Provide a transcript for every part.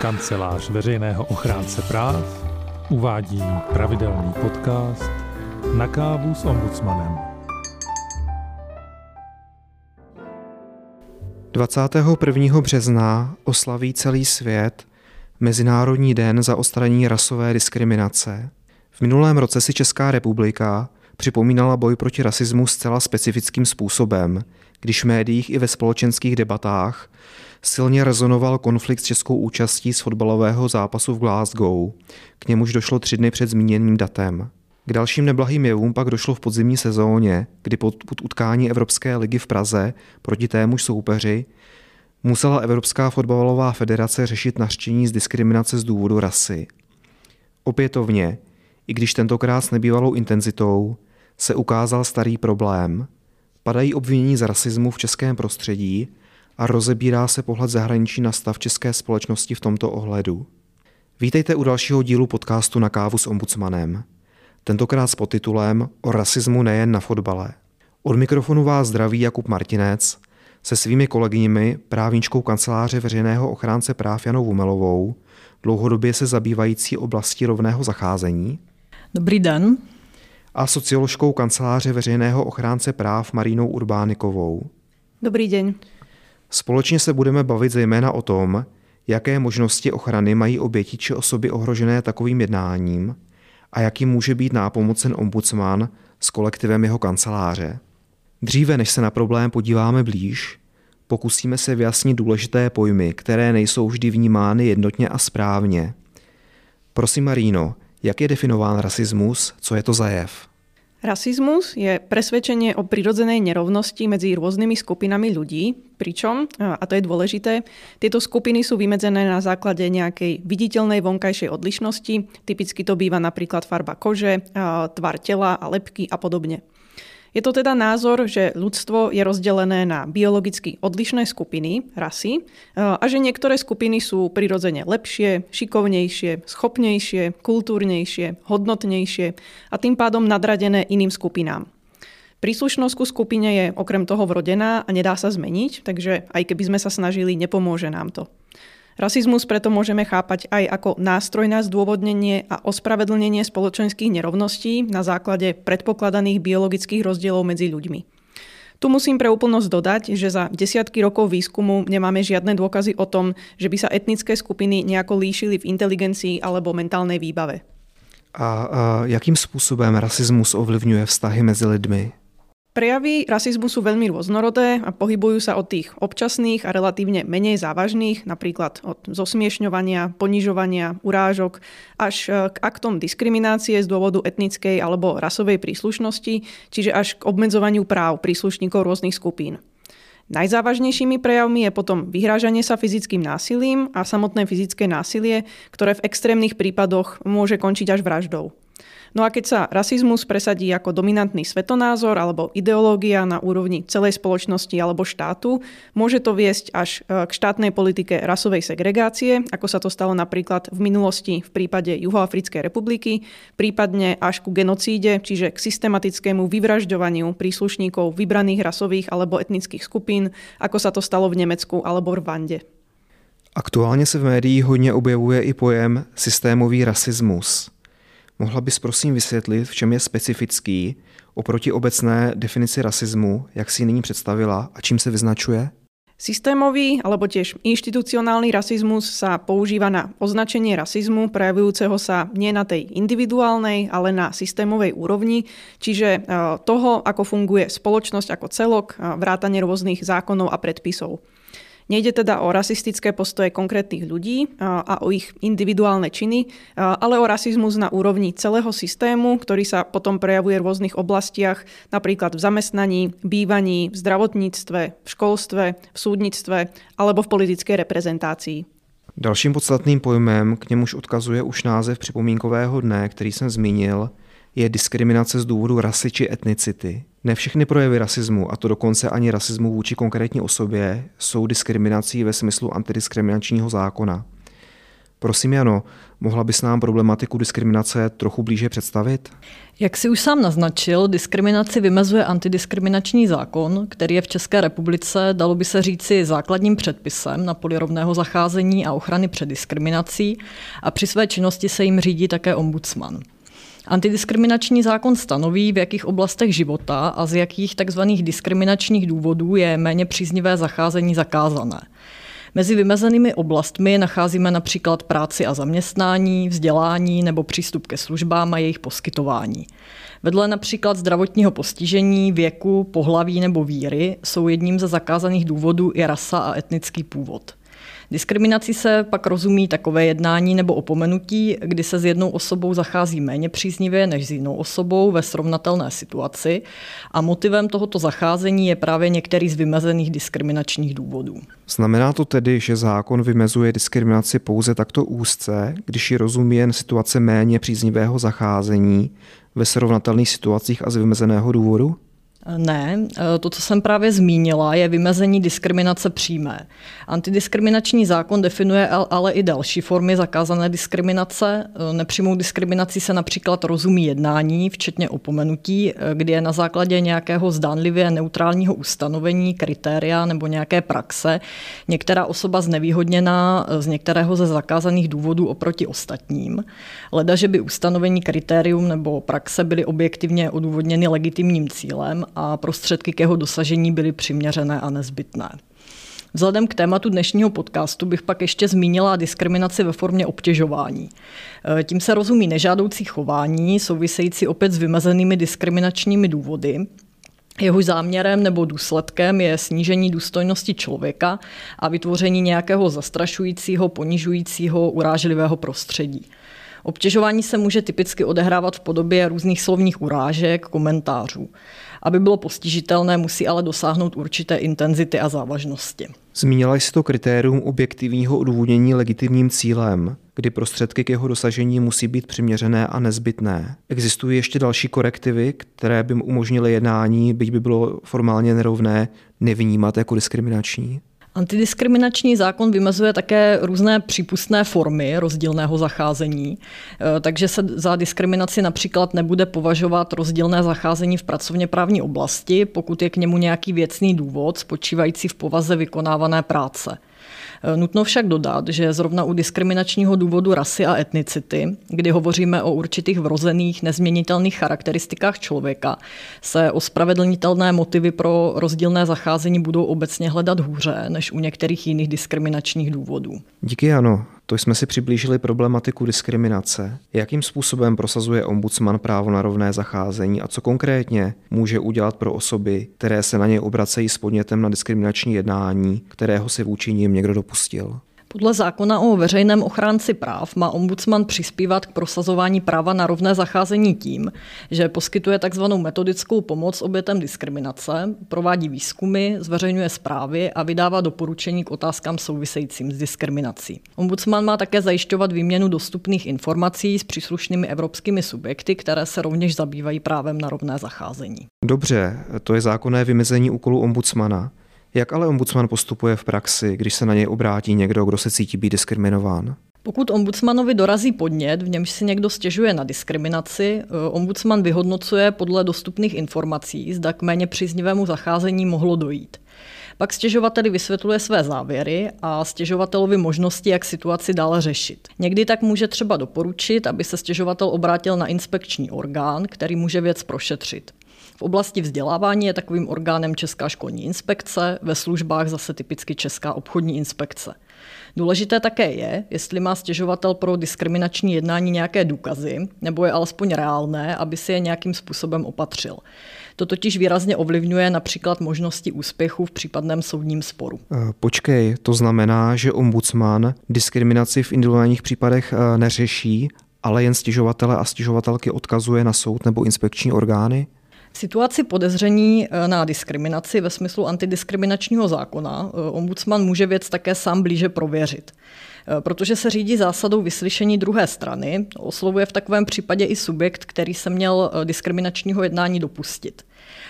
Kancelář veřejného ochránce práv uvádí pravidelný podcast Na kávu s ombudsmanem. 21. března oslaví celý svět Mezinárodní den za odstranění rasové diskriminace. V minulém roce si Česká republika připomínala boj proti rasismu zcela specifickým způsobem, když v médiích i ve společenských debatách silně rezonoval konflikt s českou účastí z fotbalového zápasu v Glasgow. K němuž došlo tři dny před zmíněným datem. K dalším neblahým jevům pak došlo v podzimní sezóně, kdy pod, utkání Evropské ligy v Praze proti témuž soupeři musela Evropská fotbalová federace řešit nařčení z diskriminace z důvodu rasy. Opětovně, i když tentokrát s nebývalou intenzitou, se ukázal starý problém. Padají obvinění z rasismu v českém prostředí a rozebírá se pohled zahraničí na stav české společnosti v tomto ohledu. Vítejte u dalšího dílu podcastu na kávu s ombudsmanem. Tentokrát s podtitulem O rasismu nejen na fotbale. Od mikrofonu vás zdraví Jakub Martinec se svými kolegyněmi právničkou kanceláře veřejného ochránce práv Janou Vumelovou, dlouhodobě se zabývající oblasti rovného zacházení. Dobrý den. A socioložkou kanceláře veřejného ochránce práv Marínou Urbánikovou. Dobrý den. Společně se budeme bavit zejména o tom, jaké možnosti ochrany mají oběti či osoby ohrožené takovým jednáním a jaký může být nápomocen ombudsman s kolektivem jeho kanceláře. Dříve, než se na problém podíváme blíž, pokusíme se vyjasnit důležité pojmy, které nejsou vždy vnímány jednotně a správně. Prosím, Maríno, jak je definován rasismus, co je to za jev? Rasizmus je presvedčenie o prirodzenej nerovnosti medzi rôznymi skupinami ľudí, pričom, a to je dôležité, tieto skupiny sú vymedzené na základe nejakej viditeľnej vonkajšej odlišnosti. Typicky to býva napríklad farba kože, tvar tela a lepky a podobne. Je to teda názor, že ľudstvo je rozdelené na biologicky odlišné skupiny, rasy, a že niektoré skupiny sú prirodzene lepšie, šikovnejšie, schopnejšie, kultúrnejšie, hodnotnejšie a tým pádom nadradené iným skupinám. Príslušnosť ku skupine je okrem toho vrodená a nedá sa zmeniť, takže aj keby sme sa snažili, nepomôže nám to. Rasizmus preto môžeme chápať aj ako nástroj na zdôvodnenie a ospravedlnenie spoločenských nerovností na základe predpokladaných biologických rozdielov medzi ľuďmi. Tu musím pre úplnosť dodať, že za desiatky rokov výskumu nemáme žiadne dôkazy o tom, že by sa etnické skupiny nejako líšili v inteligencii alebo mentálnej výbave. A, a jakým způsobem rasismus ovlivňuje vztahy mezi lidmi? Prejavy rasizmu sú veľmi rôznorodé a pohybujú sa od tých občasných a relatívne menej závažných, napríklad od zosmiešňovania, ponižovania, urážok, až e, k aktom diskriminácie z dôvodu etnickej alebo rasovej príslušnosti, čiže až k obmedzovaniu práv príslušníkov rôznych skupín. Najzávažnejšími prejavmi je potom vyhrážanie sa fyzickým násilím a samotné fyzické násilie, ktoré v extrémnych prípadoch môže končiť až vraždou. No a keď sa rasizmus presadí ako dominantný svetonázor alebo ideológia na úrovni celej spoločnosti alebo štátu, môže to viesť až e, k štátnej politike rasovej segregácie, ako sa to stalo napríklad v minulosti v prípade Juhoafrickej republiky, prípadne až ku genocíde, čiže k systematickému vyvražďovaniu príslušníkov vybraných rasových alebo etnických skupín, ako sa to stalo v Nemecku alebo v Rwande. Aktuálně se v médiích hodně objevuje i pojem systémový rasismus. Mohla bys prosím vysvětlit, v čem je specifický oproti obecné definici rasismu, jak si ji nyní představila a čím se vyznačuje? Systémový alebo tiež inštitucionálny rasizmus sa používa na označenie rasizmu prejavujúceho sa nie na tej individuálnej, ale na systémovej úrovni, čiže e, toho, ako funguje spoločnosť ako celok, vrátanie rôznych zákonov a predpisov. Nejde teda o rasistické postoje konkrétnych ľudí a o ich individuálne činy, ale o rasizmus na úrovni celého systému, ktorý sa potom prejavuje v rôznych oblastiach, napríklad v zamestnaní, bývaní, v zdravotníctve, v školstve, v súdnictve alebo v politickej reprezentácii. Dalším podstatným pojmem, k němuž odkazuje už název připomínkového dne, který jsem zmínil, je diskriminace z důvodu rasy či etnicity. Ne všechny projevy rasismu, a to dokonce ani rasismu vůči konkrétní osobě, jsou diskriminací ve smyslu antidiskriminačního zákona. Prosím, Jano, mohla bys nám problematiku diskriminace trochu blíže představit? Jak si už sám naznačil, diskriminaci vymezuje antidiskriminační zákon, který je v České republice, dalo by se říci, základním předpisem na poli rovného zacházení a ochrany před diskriminací a při své činnosti se jim řídí také ombudsman. Antidiskriminační zákon stanoví, v jakých oblastech života a z jakých tzv. diskriminačních důvodů je méně příznivé zacházení zakázané. Mezi vymezenými oblastmi nacházíme například práci a zaměstnání, vzdělání nebo přístup ke službám a jejich poskytování. Vedle například zdravotního postižení, věku, pohlaví nebo víry jsou jedním ze zakázaných důvodů i rasa a etnický původ. Diskriminací se pak rozumí takové jednání nebo opomenutí, kdy se s jednou osobou zachází méně příznivě než s jinou osobou ve srovnatelné situaci a motivem tohoto zacházení je právě některý z vymezených diskriminačních důvodů. Znamená to tedy, že zákon vymezuje diskriminaci pouze takto úzce, když ji rozumí jen situace méně příznivého zacházení ve srovnatelných situacích a z vymezeného důvodu? Ne, eh, to, co jsem právě zmínila, je vymezení diskriminace přímé. Antidiskriminační zákon definuje ale i další formy zakázané diskriminace. Eh, nepřímou diskriminací se například rozumí jednání, včetně opomenutí, eh, kdy je na základě nějakého zdánlivě neutrálního ustanovení, kritéria nebo nějaké praxe některá osoba znevýhodněná z některého ze zakázaných důvodů oproti ostatním. Leda, že by ustanovení kritérium nebo praxe byly objektivně odůvodněny legitimním cílem a prostředky k jeho dosažení byly přiměřené a nezbytné. Vzhledem k tématu dnešního podcastu bych pak ještě zmínila diskriminaci ve formě obtěžování. E, tím se rozumí nežádoucí chování, související opět s vymezenými diskriminačními důvody, Jehož záměrem nebo důsledkem je snížení důstojnosti člověka a vytvoření nějakého zastrašujícího, ponižujícího, urážlivého prostředí. Obtěžování se může typicky odehrávat v podobě různých slovních urážek, komentářů. Aby bylo postižitelné, musí ale dosáhnout určité intenzity a závažnosti. Zmínila jsi to kritérium objektivního odůvodnění legitimním cílem, kdy prostředky k jeho dosažení musí být přiměřené a nezbytné. Existují ještě další korektivy, které by umožnily jednání, byť by bylo formálně nerovné, nevnímat jako diskriminační? Antidiskriminační zákon vymezuje také různé přípustné formy rozdílného zacházení, e, takže se za diskriminaci například nebude považovat rozdílné zacházení v pracovně právní oblasti, pokud je k němu nějaký věcný důvod spočívající v povaze vykonávané práce. Eh, nutno však dodat, že zrovna u diskriminačního důvodu rasy a etnicity, kdy hovoříme o určitých vrozených nezměnitelných charakteristikách člověka, se ospravedlnitelné motivy pro rozdílné zacházení budou obecně hledat hůře než u některých jiných diskriminačních důvodů. Díky, ano. To jsme si přiblížili problematiku diskriminace. Jakým způsobem prosazuje ombudsman právo na rovné zacházení a co konkrétně může udělat pro osoby, které se na něj obracejí s podnětem na diskriminační jednání, kterého si vůči ním někdo dopustil? Podle zákona o veřejném ochránci práv má ombudsman přispívat k prosazování práva na rovné zacházení tím, že poskytuje tzv. metodickou pomoc obětem diskriminace, provádí výzkumy, zveřejňuje zprávy a vydává doporučení k otázkám souvisejícím s diskriminací. Ombudsman má také zajišťovat výměnu dostupných informací s příslušnými evropskými subjekty, které se rovněž zabývají právem na rovné zacházení. Dobře, to je zákonné vymezení úkolu ombudsmana. Jak ale ombudsman postupuje v praxi, když se na něj obrátí někdo, kdo se cítí být diskriminován? Pokud ombudsmanovi dorazí podnět, v němž si někdo stěžuje na diskriminaci, eh, ombudsman vyhodnocuje podle dostupných informací, zda k méně příznivému zacházení mohlo dojít. Pak stěžovateli vysvětluje své závěry a stěžovatelovi možnosti, jak situaci dále řešit. Někdy tak může třeba doporučit, aby se stěžovatel obrátil na inspekční orgán, který může věc prošetřit. V oblasti vzdělávání je takovým orgánem Česká školní inspekce, ve službách zase typicky Česká obchodní inspekce. Důležité také je, jestli má stěžovatel pro diskriminační jednání nějaké důkazy, nebo je alespoň reálné, aby si je nějakým způsobem opatřil. To totiž výrazně ovlivňuje například možnosti úspěchu v případném soudním sporu. Eh, počkej, to znamená, že ombudsman diskriminaci v individuálních případech eh, neřeší, ale jen stěžovatele a stěžovatelky odkazuje na soud nebo inspekční orgány? Situaci podezření eh, na diskriminaci ve smyslu antidiskriminačního zákona eh, ombudsman může věc také sám blíže prověřit. protože se řídí zásadou vyslyšení druhé strany, oslovuje v takovém případě i subjekt, který se měl diskriminačního jednání dopustit.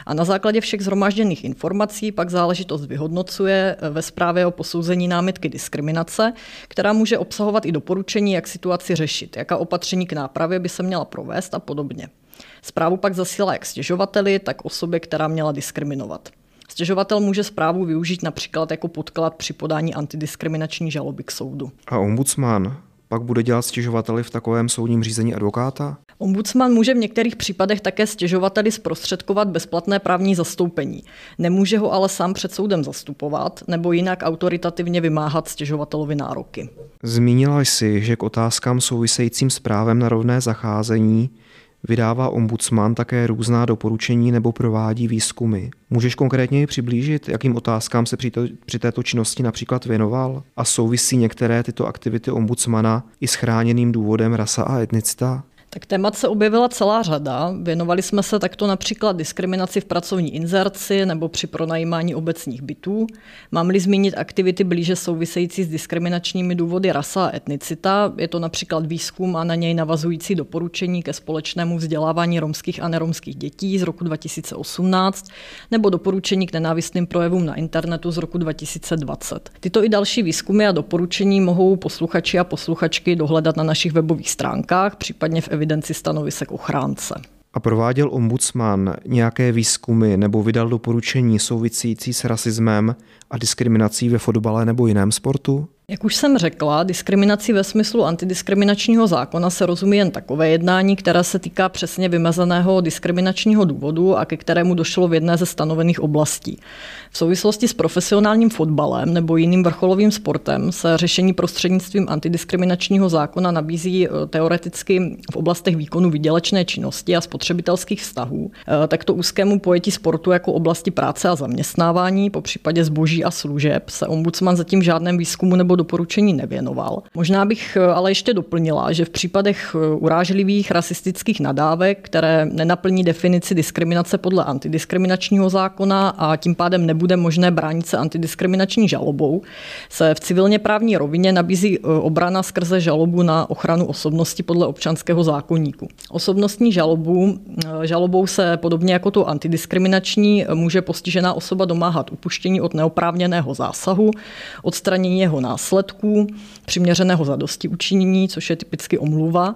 A na základě všech zhromažděných informací pak záležitost vyhodnocuje ve zprávě o posouzení námitky diskriminace, která může obsahovat i doporučení, jak situaci řešit, jaká opatření k nápravě by se měla provést a podobně. Zprávu pak zasílá jak stěžovateli, tak osobě, která měla diskriminovat. Stěžovatel může zprávu využít například jako podklad při podání antidiskriminační žaloby k soudu. A ombudsman pak bude dělat stěžovateli v takovém soudním řízení advokáta? Ombudsman může v některých případech také stěžovateli zprostředkovat bezplatné právní zastoupení. Nemůže ho ale sám před soudem zastupovat nebo jinak autoritativně vymáhat stěžovatelovi nároky. Zmínila jsi, že k otázkám souvisejícím s právem na rovné zacházení Vydává ombudsman také různá doporučení nebo provádí výzkumy. Můžeš konkrétně přiblížit, jakým otázkám se při, to, při této činnosti například věnoval? A souvisí některé tyto aktivity ombudsmana i s chráněným důvodem rasa a etnicita? Tak témat se objevila celá řada. Věnovali jsme se takto například diskriminaci v pracovní inzerci nebo při pronajímání obecních bytů. Mám-li zmínit aktivity blíže související s diskriminačními důvody rasa a etnicita, je to například výzkum a na něj navazující doporučení ke společnému vzdělávání romských a neromských dětí z roku 2018 nebo doporučení k nenávistným projevům na internetu z roku 2020. Tyto i další výzkumy a doporučení mohou posluchači a posluchačky dohledat na našich webových stránkách, případně v evidenci stanovisek ochránce. A prováděl ombudsman nějaké výzkumy nebo vydal doporučení související s rasismem a diskriminací ve fotbale nebo jiném sportu? Jak už jsem řekla, diskriminací ve smyslu antidiskriminačního zákona se rozumí jen takové jednání, které se týká přesně vymezeného diskriminačního důvodu a ke kterému došlo v jedné ze stanovených oblastí. V souvislosti s profesionálním fotbalem nebo jiným vrcholovým sportem se řešení prostřednictvím antidiskriminačního zákona nabízí eh, teoreticky v oblastech výkonu výdělečné činnosti a spotřebitelských vztahů. Eh, takto úzkému pojetí sportu jako oblasti práce a zaměstnávání, po případě zboží a služeb, se ombudsman zatím žádném výzkumu nebo doporučení nevěnoval. Možná bych eh, ale ještě doplnila, že v případech eh, urážlivých rasistických nadávek, které nenaplní definici diskriminace podle antidiskriminačního zákona a tím pádem nebude možné bránit se antidiskriminační žalobou, se v civilně právní rovině nabízí eh, obrana skrze žalobu na ochranu osobnosti podle občanského zákonníku. Osobnostní žalobu, žalobou se podobně jako tu antidiskriminační může postižená osoba domáhat upuštění od neoprávněného zásahu, odstranění jeho následku následků, přiměřeného zadosti učinění, což je typicky omluva,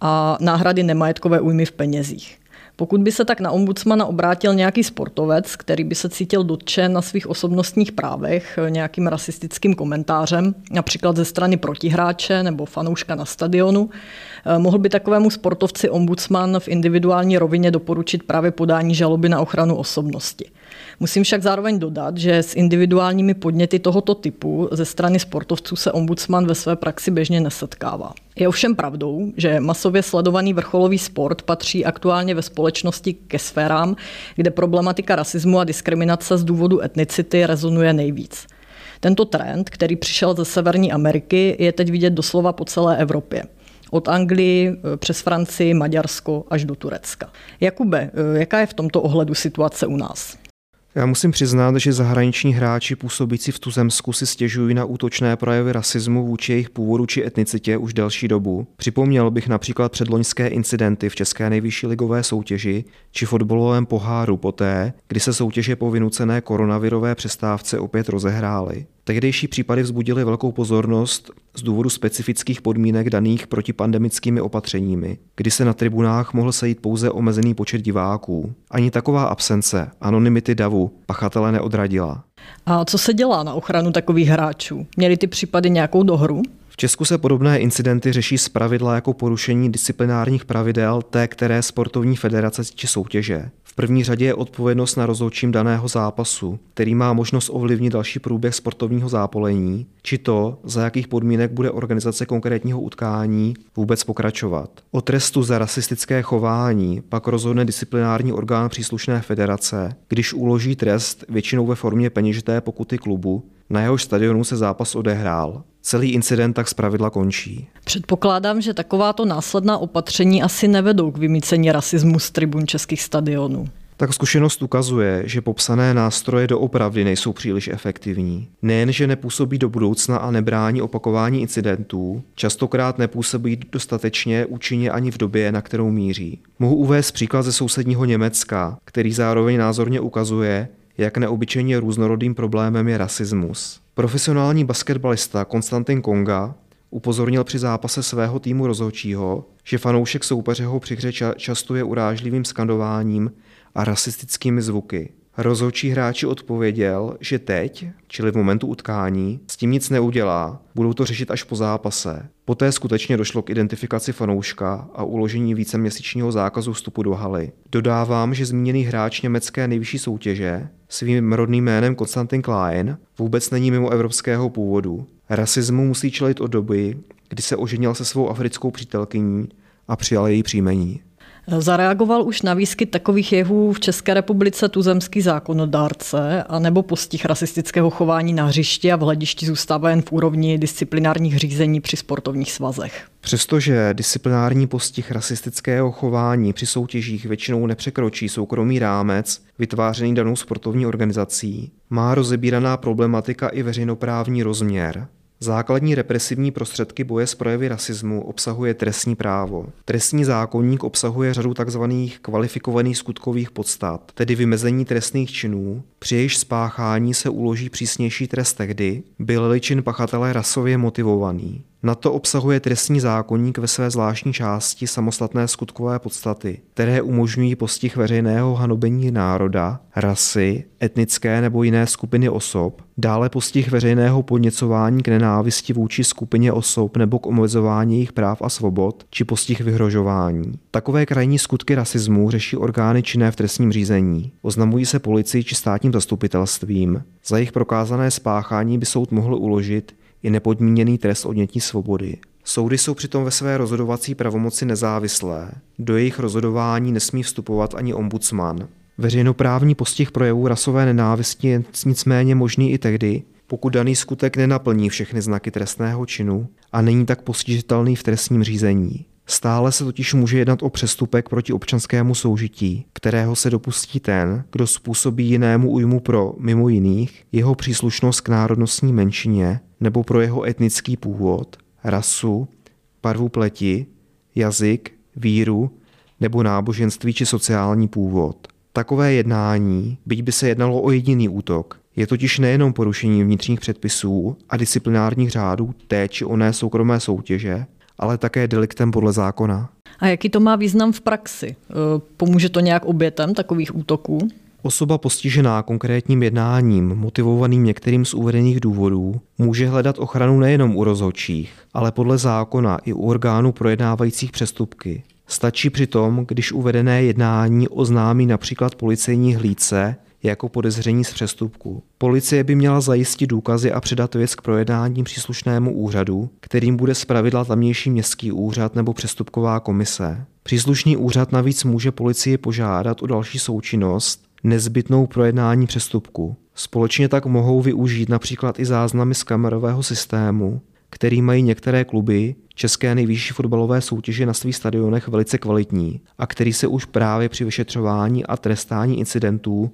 a náhrady nemajetkové újmy v penězích. Pokud by se tak na ombudsmana obrátil nějaký sportovec, který by se cítil dotčen na svých osobnostních právech nějakým rasistickým komentářem, například ze strany protihráče nebo fanouška na stadionu, eh, mohl by takovému sportovci ombudsman v individuální rovině doporučit právě podání žaloby na ochranu osobnosti. Musím však zároveň dodat, že s individuálními podněty tohoto typu ze strany sportovců se ombudsman ve své praxi běžně nesetkává. Je ovšem pravdou, že masově sledovaný vrcholový sport patří aktuálně ve společnosti ke sférám, kde problematika rasismu a diskriminace z důvodu etnicity rezonuje nejvíc. Tento trend, který přišel ze Severní Ameriky, je teď vidět doslova po celé Evropě od Anglii eh, přes Francii, Maďarsko až do Turecka. Jakube, eh, jaká je v tomto ohledu situace u nás? Já musím přiznat, že zahraniční hráči působící v tuzemsku si stěžují na útočné projevy rasismu vůči jejich původu či etnicitě už delší dobu. Připomněl bych například předloňské incidenty v České nejvyšší ligové soutěži či fotbalovém poháru poté, kdy se soutěže po vynucené koronavirové přestávce opět rozehrály. Tehdejší případy vzbudily velkou pozornost z důvodu specifických podmínek daných protipandemickými opatřeními, kdy se na tribunách mohl sejít pouze omezený počet diváků. Ani taková absence anonymity davu pachatele neodradila. A co se dělá na ochranu takových hráčů? Měli ty případy nějakou dohru? V Česku se podobné incidenty řeší z pravidla jako porušení disciplinárních pravidel té které sportovní federace či soutěže. V první řadě je odpovědnost na rozhodčím daného zápasu, který má možnost ovlivnit další průběh sportovního zápolení, či to, za jakých podmínek bude organizace konkrétního utkání vůbec pokračovat. O trestu za rasistické chování pak rozhodne disciplinární orgán příslušné federace, když uloží trest většinou ve formě peněžité pokuty klubu, na jehož stadionu se zápas odehrál. Celý incident tak zpravidla končí. Předpokládám, že takováto následná opatření asi nevedou k vymícení rasismu z tribun českých stadionů. Tak zkušenost ukazuje, že popsané nástroje doopravdy nejsou příliš efektivní. Nejen, že nepůsobí do budoucna a nebrání opakování incidentů, častokrát nepůsobí dostatečně účinně ani v době, na kterou míří. Mohu uvést příklad ze sousedního Německa, který zároveň názorně ukazuje, jak neobyčejně různorodým problémem je rasismus. Profesionální basketbalista Konstantin Konga upozornil při zápase svého týmu rozhodčího, že fanoušek soupeře ho při hře ča- častuje urážlivým skandováním a rasistickými zvuky. Rozhodčí hráči odpověděl, že teď, čili v momentu utkání, s tím nic neudělá, budou to řešit až po zápase. Poté skutečně došlo k identifikaci fanouška a uložení víceměsíčního zákazu vstupu do haly. Dodávám, že zmíněný hráč německé nejvyšší soutěže svým rodným jménem Konstantin Klein vůbec není mimo evropského původu. Rasismu musí čelit od doby, kdy se oženil se svou africkou přítelkyní a přijal její příjmení. Zareagoval už na výskyt takových jevů v České republice tuzemský zákonodárce a nebo postih rasistického chování na hřišti a v hledišti zůstává jen v úrovni disciplinárních řízení při sportovních svazech. Přestože disciplinární postih rasistického chování při soutěžích většinou nepřekročí soukromý rámec vytvářený danou sportovní organizací, má rozebíraná problematika i veřejnoprávní rozměr. Základní represivní prostředky boje s projevy rasismu obsahuje trestní právo. Trestní zákonník obsahuje řadu tzv. kvalifikovaných skutkových podstat, tedy vymezení trestných činů, při jejich spáchání se uloží přísnější trest tehdy, byl-li čin pachatele rasově motivovaný. Na to obsahuje trestní zákonník ve své zvláštní části samostatné skutkové podstaty, které umožňují postih veřejného hanobení národa, rasy, etnické nebo jiné skupiny osob, dále postih veřejného podněcování k nenávisti vůči skupině osob nebo k omezování jejich práv a svobod, či postih vyhrožování. Takové krajní skutky rasismu řeší orgány činné v trestním řízení. Oznamují se policii či státním zastupitelstvím. Za jejich prokázané spáchání by soud mohl uložit i nepodmíněný trest odnětí svobody. Soudy jsou přitom ve své rozhodovací pravomoci nezávislé. Do jejich rozhodování nesmí vstupovat ani ombudsman. Veřejnoprávní postih projevů rasové nenávisti je nicméně možný i tehdy, pokud daný skutek nenaplní všechny znaky trestného činu a není tak postižitelný v trestním řízení. Stále se totiž může jednat o přestupek proti občanskému soužití, kterého se dopustí ten, kdo způsobí jinému újmu pro, mimo jiných, jeho příslušnost k národnostní menšině nebo pro jeho etnický původ, rasu, barvu pleti, jazyk, víru nebo náboženství či sociální původ. Takové jednání, byť by se jednalo o jediný útok, je totiž nejenom porušení vnitřních předpisů a disciplinárních řádů té či oné soukromé soutěže, ale také deliktem podle zákona. A jaký to má význam v praxi? E, pomůže to nějak obětem takových útoků? Osoba postižená konkrétním jednáním, motivovaným některým z uvedených důvodů, může hledat ochranu nejenom u rozhodčích, ale podle zákona i u orgánů projednávajících přestupky. Stačí přitom, když uvedené jednání oznámí například policejní hlídce jako podezření z přestupku. Policie by měla zajistit důkazy a předat věc k projednání příslušnému úřadu, kterým bude zpravidla tamnější městský úřad nebo přestupková komise. Příslušný úřad navíc může policii požádat o další součinnost nezbytnou projednání přestupku. Společně tak mohou využít například i záznamy z kamerového systému, který mají některé kluby české nejvyšší fotbalové soutěže na svých stadionech velice kvalitní a který se už právě při vyšetřování a trestání incidentů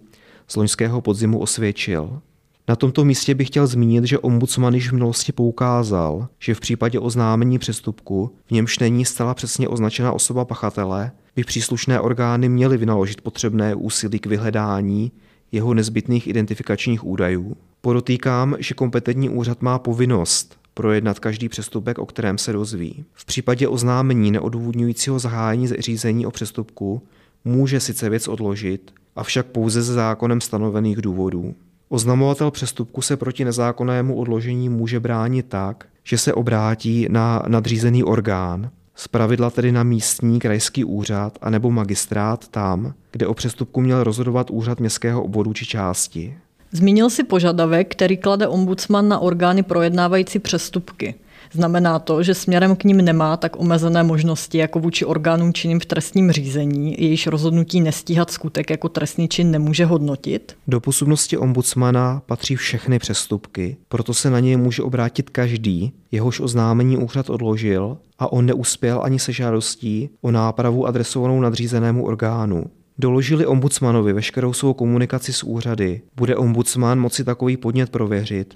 z loňského podzimu osvědčil. Na tomto místě bych chtěl zmínit, že ombudsman již v minulosti poukázal, že v případě oznámení přestupku, v němž není zcela přesně označena osoba pachatele, by příslušné orgány měly vynaložit potřebné úsilí k vyhledání jeho nezbytných identifikačních údajů. Podotýkám, že kompetentní úřad má povinnost projednat každý přestupek, o kterém se dozví. V případě oznámení neodůvodňujícího zahájení řízení o přestupku může sice věc odložit, avšak pouze ze zákonem stanovených důvodů. Oznamovatel přestupku se proti nezákonnému odložení může bránit tak, že se obrátí na nadřízený orgán, zpravidla tedy na místní krajský úřad anebo magistrát tam, kde o přestupku měl rozhodovat úřad městského obvodu či části. Zmínil si požadavek, který klade ombudsman na orgány projednávající přestupky. Znamená to, že směrem k ním nemá tak omezené možnosti jako vůči orgánům činným v trestním řízení, jejíž rozhodnutí nestíhat skutek jako trestný čin nemůže hodnotit? Do působnosti ombudsmana patří všechny přestupky, proto se na něj může obrátit každý, jehož oznámení úřad odložil a on neuspěl ani se žádostí o nápravu adresovanou nadřízenému orgánu. doložili ombudsmanovi veškerou svou komunikaci s úřady, bude ombudsman moci takový podnět prověřit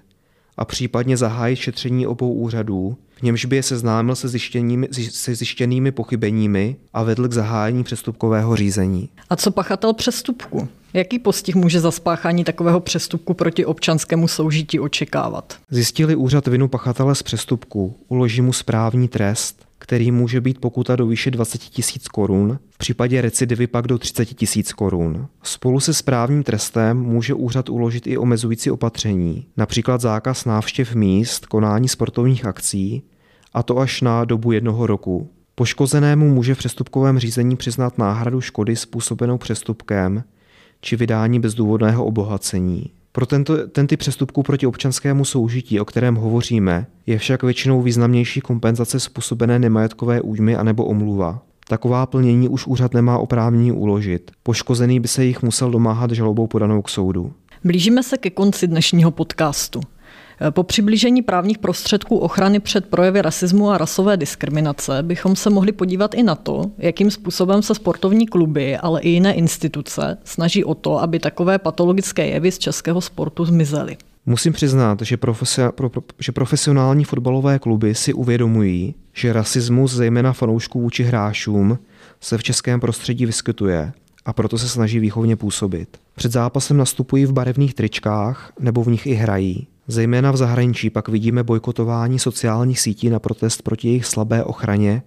a případně zahájit šetření obou úřadů, v němž by je seznámil se zjištěnými, se zjištěnými pochybeními a vedl k zahájení přestupkového řízení. A co pachatel přestupku? Jaký postih může za spáchání takového přestupku proti občanskému soužití očekávat? Zjistili úřad vinu pachatele z přestupku, uloží mu správní trest, který může být pokuta do výše 20 tisíc korun, v případě recidivy pak do 30 tisíc korun. Spolu se správním trestem může úřad uložit i omezující opatření, například zákaz návštěv míst, konání sportovních akcí, a to až na dobu jednoho roku. Poškozenému může v přestupkovém řízení přiznat náhradu škody způsobenou přestupkem či vydání bezdůvodného obohacení. Pro tento, ten typ přestupků proti občanskému soužití, o kterém hovoříme, je však většinou významnější kompenzace způsobené nemajetkové újmy anebo omluva. Taková plnění už úřad nemá oprávnění uložit. Poškozený by se jich musel domáhat žalobou podanou k soudu. Blížíme se ke konci dnešního podcastu. Po přiblížení právních prostředků ochrany před projevy rasismu a rasové diskriminace bychom se mohli podívat i na to, jakým způsobem se sportovní kluby, ale i jiné instituce snaží o to, aby takové patologické jevy z českého sportu zmizely. Musím přiznat, že, profesi- pro, pro, že profesionální fotbalové kluby si uvědomují, že rasismus, zejména fanoušků vůči hráčům, se v českém prostředí vyskytuje a proto se snaží výchovně působit. Před zápasem nastupují v barevných tričkách nebo v nich i hrají. Zejména v zahraničí pak vidíme bojkotování sociálních sítí na protest proti jejich slabé ochraně,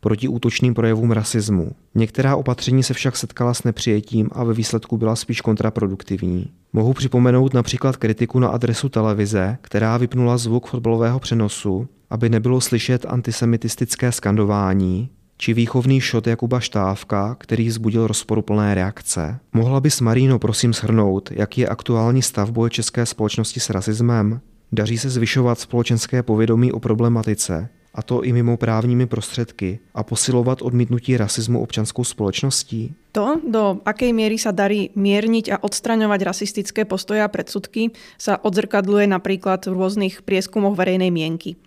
proti útočným projevům rasismu. Některá opatření se však setkala s nepřijetím a ve výsledku byla spíš kontraproduktivní. Mohu připomenout například kritiku na adresu televize, která vypnula zvuk fotbalového přenosu, aby nebylo slyšet antisemitistické skandování, či výchovný šot Jakuba Štávka, který vzbudil rozporuplné reakce. Mohla bys Maríno prosím shrnout, jaký je aktuální stav boje české společnosti s rasismem? Daří se zvyšovat společenské povědomí o problematice, a to i mimo právními prostředky, a posilovat odmítnutí rasismu občanskou společností? To, do akej miery sa darí mierniť a odstraňovať rasistické postoje a predsudky, sa odzrkadluje napríklad v rôznych prieskumoch verejnej mienky.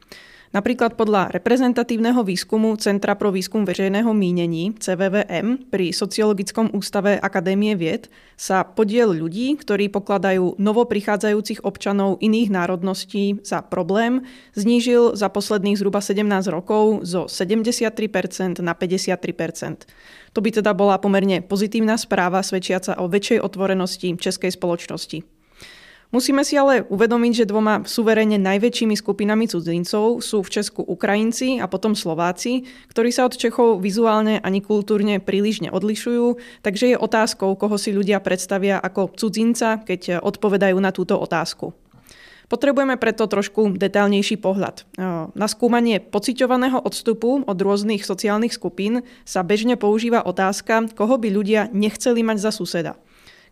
Napríklad podľa reprezentatívneho výskumu Centra pro výskum veřejného mínení CVVM pri Sociologickom ústave Akadémie vied sa podiel ľudí, ktorí pokladajú novo prichádzajúcich občanov iných národností za problém, znížil za posledných zhruba 17 rokov zo 73% na 53%. To by teda bola pomerne pozitívna správa svedčiaca o väčšej otvorenosti českej spoločnosti. Musíme si ale uvedomiť, že dvoma suverene najväčšími skupinami cudzincov sú v Česku Ukrajinci a potom Slováci, ktorí sa od Čechov vizuálne ani kultúrne príliš neodlišujú, takže je otázkou, koho si ľudia predstavia ako cudzinca, keď odpovedajú na túto otázku. Potrebujeme preto trošku detailnejší pohľad. Na skúmanie pociťovaného odstupu od rôznych sociálnych skupín sa bežne používa otázka, koho by ľudia nechceli mať za suseda.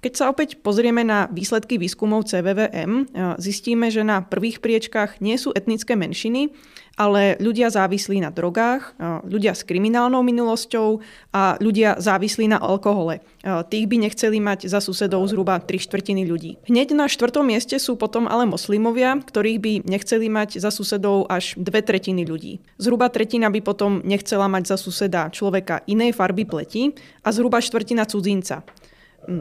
Keď sa opäť pozrieme na výsledky výskumov CVVM, zistíme, že na prvých priečkách nie sú etnické menšiny, ale ľudia závislí na drogách, ľudia s kriminálnou minulosťou a ľudia závislí na alkohole. Tých by nechceli mať za susedov zhruba 3 štvrtiny ľudí. Hneď na štvrtom mieste sú potom ale moslimovia, ktorých by nechceli mať za susedov až dve tretiny ľudí. Zhruba tretina by potom nechcela mať za suseda človeka inej farby pleti a zhruba štvrtina cudzinca.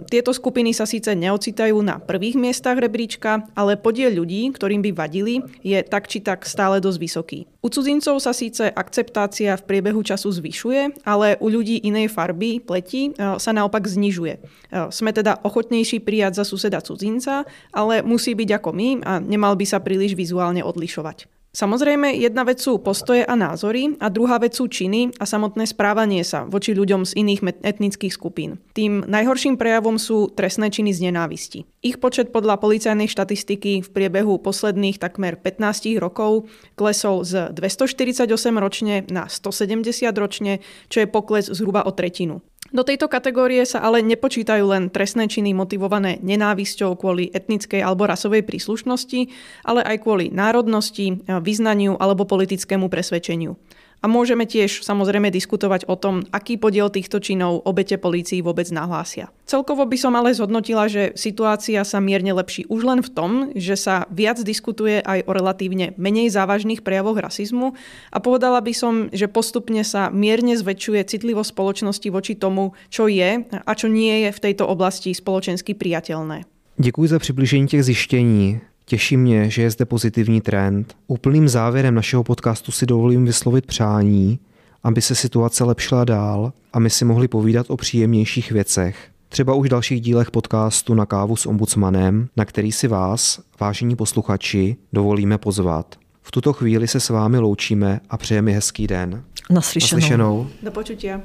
Tieto skupiny sa síce neocitajú na prvých miestach rebríčka, ale podiel ľudí, ktorým by vadili, je tak či tak stále dosť vysoký. U cudzincov sa síce akceptácia v priebehu času zvyšuje, ale u ľudí inej farby, pleti, e, sa naopak znižuje. E, sme teda ochotnejší prijať za suseda cudzinca, ale musí byť ako my a nemal by sa príliš vizuálne odlišovať. Samozrejme, jedna vec sú postoje a názory a druhá vec sú činy a samotné správanie sa voči ľuďom z iných etnických skupín. Tým najhorším prejavom sú trestné činy z nenávisti. Ich počet podľa policajnej štatistiky v priebehu posledných takmer 15 rokov klesol z 248 ročne na 170 ročne, čo je pokles zhruba o tretinu. Do tejto kategórie sa ale nepočítajú len trestné činy motivované nenávisťou kvôli etnickej alebo rasovej príslušnosti, ale aj kvôli národnosti, vyznaniu alebo politickému presvedčeniu. A môžeme tiež samozrejme diskutovať o tom, aký podiel týchto činov obete polícii vôbec nahlásia. Celkovo by som ale zhodnotila, že situácia sa mierne lepší už len v tom, že sa viac diskutuje aj o relatívne menej závažných prejavoch rasizmu a povedala by som, že postupne sa mierne zväčšuje citlivosť spoločnosti voči tomu, čo je a čo nie je v tejto oblasti spoločensky priateľné. Děkuji za přibližení těch zjištění. Těší mě, že je zde pozitivní trend. Úplným závěrem našeho podcastu si dovolím vyslovit přání, aby se situace lepšila dál a my si mohli povídat o příjemnějších věcech. Třeba už v dalších dílech podcastu na kávu s ombudsmanem, na který si vás, vážení posluchači, dovolíme pozvat. V tuto chvíli se s vámi loučíme a přejeme hezký den. Naslyšenou. Naslyšenou. Do počutia.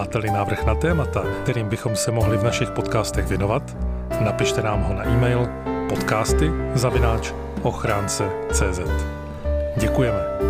Máte-li návrh na témata, kterým bychom se mohli v našich podcastech věnovat, napište nám ho na e-mail podcasty zavináč ochránce.cz. Děkujeme.